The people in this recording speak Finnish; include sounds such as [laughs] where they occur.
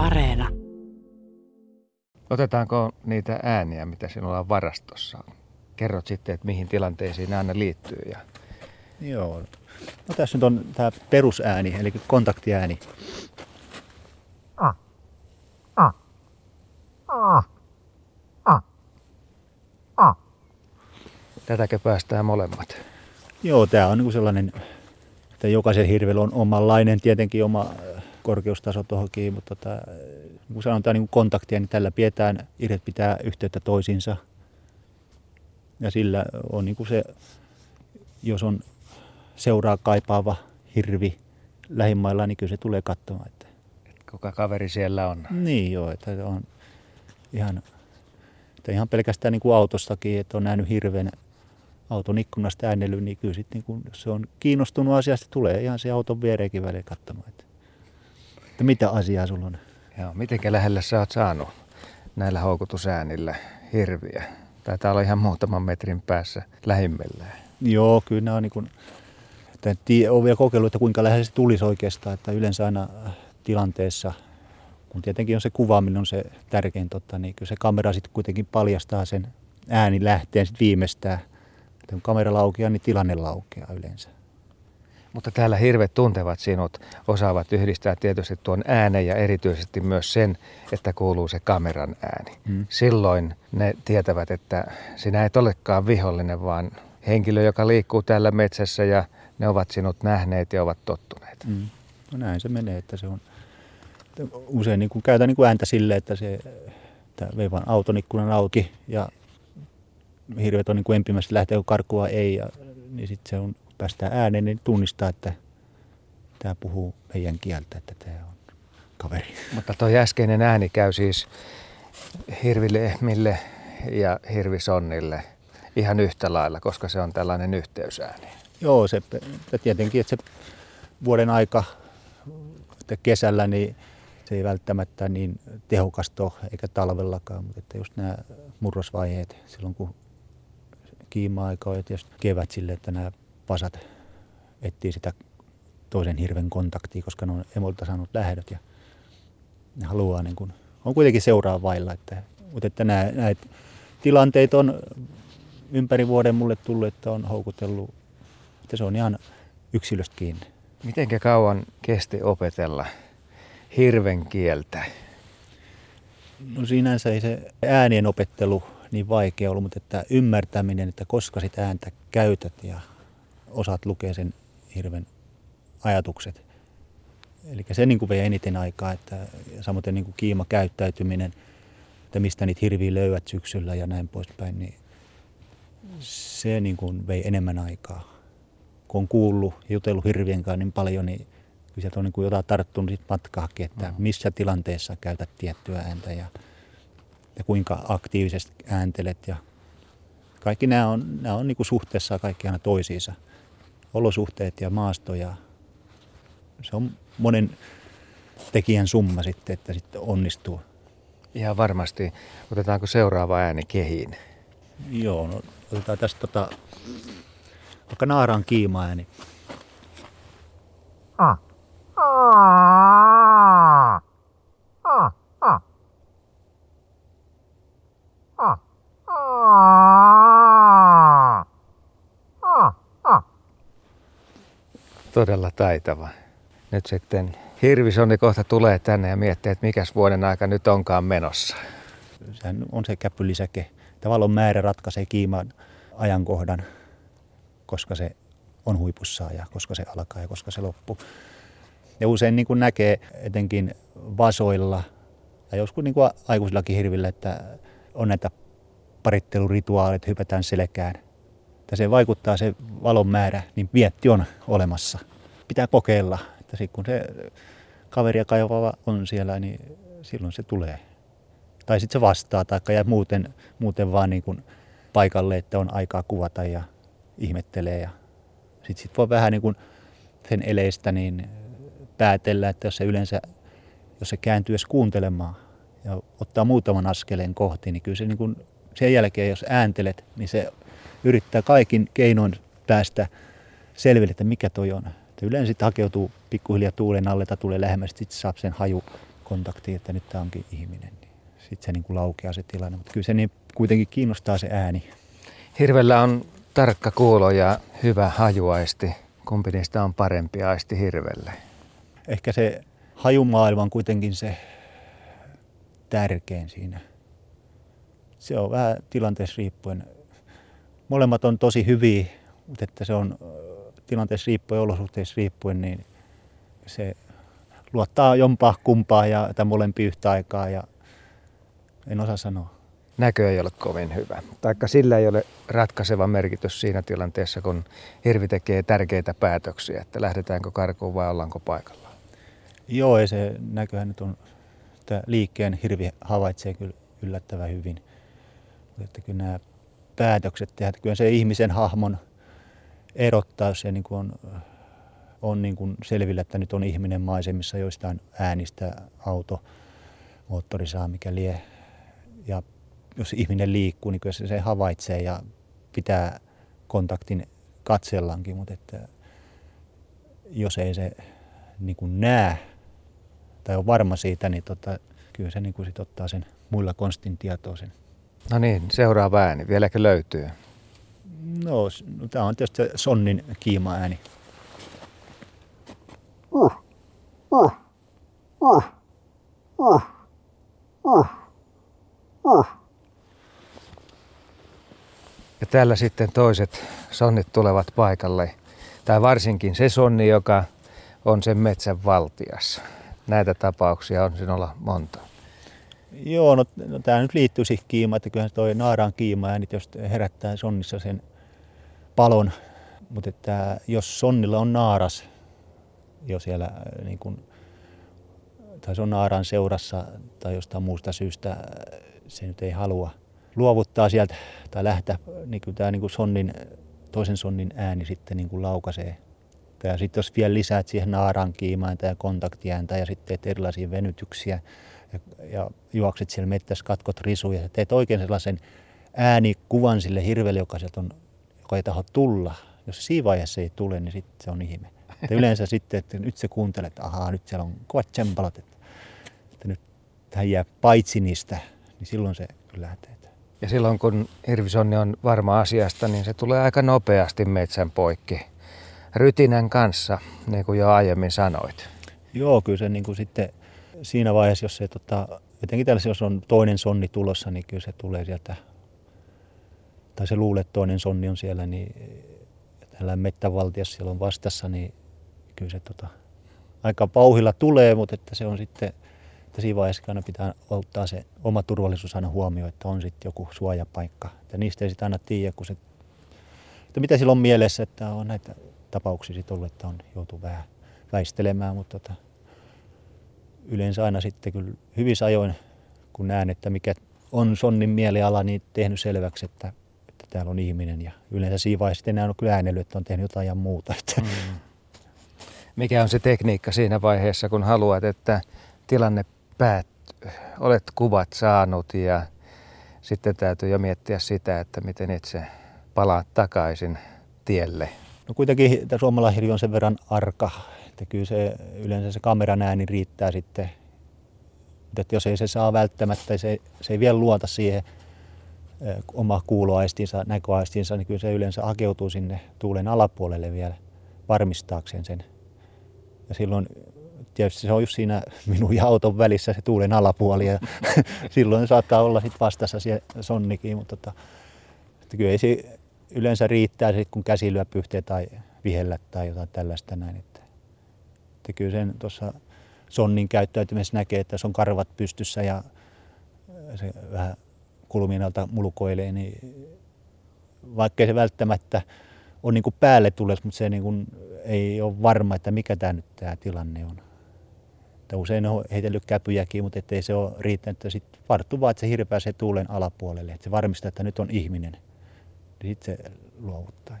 Areena. Otetaanko niitä ääniä, mitä sinulla on varastossa? Kerrot sitten, että mihin tilanteisiin ne aina liittyy. Ja... Joo. No tässä nyt on tämä perusääni, eli kontaktiääni. Tätäkö päästään molemmat? Joo, tämä on niin sellainen, että jokaisen hirvellä on omanlainen tietenkin oma korkeustaso tuohonkin, mutta tota, kuin sanotaan niin kontaktia, niin tällä pidetään, irret pitää yhteyttä toisiinsa. Ja sillä on niin kuin se, jos on seuraa kaipaava hirvi lähimmailla, niin kyllä se tulee katsomaan. Että... Kuka kaveri siellä on? Niin joo, että on ihan, että ihan pelkästään niin kuin autostakin, että on nähnyt hirveän auton ikkunasta äänely, niin kyllä sitten niin kun, jos se on kiinnostunut asiasta, tulee ihan se auton viereenkin väliin katsomaan, että, että mitä asiaa sulla on. Joo, mitenkä lähellä sä oot saanut näillä houkutusäänillä hirviä? Taitaa olla ihan muutaman metrin päässä lähimmillään. Joo, kyllä nämä on niin kuin, että olen vielä kokeillut, että kuinka lähellä se tulisi oikeastaan, että yleensä aina tilanteessa, kun tietenkin on se kuvaaminen on se tärkein, totta, niin kyllä se kamera sitten kuitenkin paljastaa sen ääni lähteen sitten viimeistään kun kamera laukeaa, niin tilanne laukeaa yleensä. Mutta täällä hirvet tuntevat sinut, osaavat yhdistää tietysti tuon äänen ja erityisesti myös sen, että kuuluu se kameran ääni. Hmm. Silloin ne tietävät, että sinä et olekaan vihollinen, vaan henkilö, joka liikkuu täällä metsässä ja ne ovat sinut nähneet ja ovat tottuneet. Hmm. No näin se menee, että se on usein niin kuin käytän niin kuin ääntä sille, että se että vei vaan auton ikkunan auki ja hirvet on niin kuin empimässä lähtee, karkua ei, ja, niin sitten se on, päästään ääneen, niin tunnistaa, että tämä puhuu meidän kieltä, että tämä on kaveri. Mutta tuo äskeinen ääni käy siis hirvilehmille ja hirvisonnille ihan yhtä lailla, koska se on tällainen yhteysääni. Joo, se, tietenkin, että se vuoden aika että kesällä, niin se ei välttämättä niin tehokasta ole, eikä talvellakaan, mutta että just nämä murrosvaiheet, silloin kun kiima-aika ja tietysti kevät sille, että nämä pasat etsii sitä toisen hirven kontaktia, koska ne on emolta saanut lähdöt ja ne haluaa niin kuin, on kuitenkin seuraa vailla. Että, mutta että nämä, näitä tilanteita on ympäri vuoden mulle tullut, että on houkutellut, että se on ihan yksilöstä kiinni. Mitenkä kauan kesti opetella hirven kieltä? No sinänsä ei se äänien opettelu niin vaikea ollut, mutta että ymmärtäminen, että koska sitä ääntä käytät ja osaat lukea sen hirven ajatukset. Eli se niin kuin vei eniten aikaa, että samoin niin kuin kiima käyttäytyminen, että mistä niitä hirviä löydät syksyllä ja näin poispäin, niin se niin kuin vei enemmän aikaa. Kun on kuullut ja jutellut hirvien kanssa niin paljon, niin kyllä sieltä on niin kuin jotain tarttunut sit matkaakin, että missä tilanteessa käytät tiettyä ääntä ja ja kuinka aktiivisesti ääntelet. Ja kaikki nämä on, nämä on niin kuin suhteessa kaikki aina toisiinsa. Olosuhteet ja maasto ja se on monen tekijän summa sitten, että sitten onnistuu. Ihan varmasti. Otetaanko seuraava ääni kehiin? Joo, no, otetaan tästä tota, vaikka naaran kiima ääni. Ah. Ah. Ah. Ah. Todella taitava. Nyt sitten hirvisonni kohta tulee tänne ja miettii, että mikäs vuoden aika nyt onkaan menossa. Sehän on se käppylisäke. Tavallaan määrä ratkaisee kiiman ajankohdan, koska se on huipussaan ja koska se alkaa ja koska se loppuu. Ja usein niin kuin näkee etenkin vasoilla ja joskus niin kuin aikuisillakin hirvillä, että on näitä parittelurituaaleja, hypätään selkään. Että se vaikuttaa se valon määrä, niin vietti on olemassa. Pitää kokeilla, että sit kun se kaveri ja kaivava on siellä, niin silloin se tulee. Tai sitten se vastaa, tai jää muuten, muuten vaan niin kuin paikalle, että on aikaa kuvata ja ihmettelee. Ja sitten sit voi vähän niin kuin sen eleistä niin päätellä, että jos se yleensä, jos se kääntyy edes kuuntelemaan ja ottaa muutaman askeleen kohti, niin kyllä se niin kuin sen jälkeen, jos ääntelet, niin se yrittää kaikin keinoin päästä selville, että mikä toi on. Että yleensä sitten hakeutuu pikkuhiljaa tuulen alle, tai tulee lähemmäs, sitten saa sen haju kontaktiin, että nyt tämä onkin ihminen. Niin sitten se niin kuin laukeaa se tilanne, mutta kyllä se niin kuitenkin kiinnostaa se ääni. Hirvellä on tarkka kuulo ja hyvä hajuaisti. Kumpi niistä on parempi aisti hirvelle? Ehkä se hajumaailma on kuitenkin se tärkein siinä. Se on vähän tilanteessa riippuen. Molemmat on tosi hyviä, mutta että se on tilanteessa riippuen, olosuhteissa riippuen, niin se luottaa jompaa kumpaa ja tai molempia yhtä aikaa ja en osaa sanoa. Näkö ei ole kovin hyvä. Taikka sillä ei ole ratkaiseva merkitys siinä tilanteessa, kun hirvi tekee tärkeitä päätöksiä, että lähdetäänkö karkuun vai ollaanko paikalla. Joo, ei se näköhän nyt on, että liikkeen hirvi havaitsee kyllä yllättävän hyvin. Mutta että kyllä nämä päätökset tehdään, kyllä se ihmisen hahmon erottaa, jos se niin kuin on, on niin kuin selvillä, että nyt on ihminen maisemissa joistain äänistä, auto, moottori saa mikä lie. Ja jos ihminen liikkuu, niin kyllä se, se havaitsee ja pitää kontaktin katsellankin, mutta että jos ei se niin kuin näe tai on varma siitä, niin tota, kyllä se niin kuin sit ottaa sen muilla konstin tietoa sen. No niin, seuraava ääni. Vieläkö löytyy? No, no tämä on tietysti sonnin kiima ääni. Uh, uh, uh, uh, uh, uh. Ja täällä sitten toiset sonnit tulevat paikalle. Tai varsinkin se sonni, joka on sen metsän valtias. Näitä tapauksia on sinulla monta. Joo, no, no tämä nyt liittyy siihen kiimaan, että kyllähän toi naaraan kiima ääni, jos herättää sonnissa sen palon. Mutta että jos sonnilla on naaras jo siellä äh, niin kun, tai se on naaran seurassa tai jostain muusta syystä se nyt ei halua luovuttaa sieltä tai lähteä, niin kyllä tämä niin sonnin, toisen sonnin ääni sitten niin laukaisee. Ja sitten jos vielä lisäät siihen naaran kiimainta ja kontaktiääntä ja sitten teet erilaisia venytyksiä ja, ja juokset siellä mettässä, katkot risuja ja teet oikein sellaisen äänikuvan sille hirvelle, joka on, joka ei taho tulla. Jos siinä vaiheessa ei tule, niin sitten se on ihme. Että yleensä [laughs] sitten, että nyt se kuuntelee, että ahaa, nyt siellä on kovat tsempalot, että, että nyt hän jää paitsi niistä, niin silloin se kyllä lähtee. Ja silloin kun hirvisonni on varma asiasta, niin se tulee aika nopeasti metsän poikki. Rytinän kanssa, niin kuin jo aiemmin sanoit. Joo, kyllä se niin kuin sitten siinä vaiheessa, jos se tota, tällaisessa, jos on toinen sonni tulossa, niin kyllä se tulee sieltä, tai se luulee, että toinen sonni on siellä, niin tällä mettävaltiassa siellä on vastassa, niin kyllä se tota, aika pauhilla tulee, mutta että se on sitten että siinä vaiheessa aina pitää ottaa se oma turvallisuus aina huomioon, että on sitten joku suojapaikka. Että niistä ei sitten aina tiedä, kun se, että mitä silloin on mielessä, että on näitä tapauksia sitten ollut, että on joutu vähän väistelemään, mutta tota, yleensä aina sitten kyllä hyvissä ajoin, kun näen, että mikä on sonnin mieliala, niin tehnyt selväksi, että, että täällä on ihminen. Ja yleensä siinä vaiheessa sitten enää on kyllä äänellyt, että on tehnyt jotain ja muuta. Että. Mm. Mikä on se tekniikka siinä vaiheessa, kun haluat, että tilanne päät, olet kuvat saanut ja sitten täytyy jo miettiä sitä, että miten itse palaat takaisin tielle. No kuitenkin tämä suomalainen on sen verran arka, että kyllä se, yleensä se kameran ääni riittää sitten. Että jos ei se saa välttämättä, se, se ei vielä luota siihen oma kuuloaistinsa, näköaistinsa, niin kyllä se yleensä hakeutuu sinne tuulen alapuolelle vielä varmistaakseen sen. Ja silloin tietysti se on just siinä minun ja auton välissä se tuulen alapuoli ja [laughs] silloin saattaa olla sit vastassa se sonnikin, mutta tota, että kyllä ei se yleensä riittää sit, kun käsi lyö pyhteen tai vihellä tai jotain tällaista näin. Että, että kyllä sen tuossa sonnin käyttäytymisessä näkee, että se on karvat pystyssä ja se vähän kulminalta mulkoilee, niin vaikkei se välttämättä on niin kuin päälle tulisi, mutta se niin kuin ei ole varma, että mikä tämä nyt tämä tilanne on. Että usein on heitellyt käpyjäkin, mutta ei se ole riittänyt. Että sitten varttuu vaan, että se hirvi pääsee tuulen alapuolelle. Että se varmistaa, että nyt on ihminen. Niin sitten luovuttaa.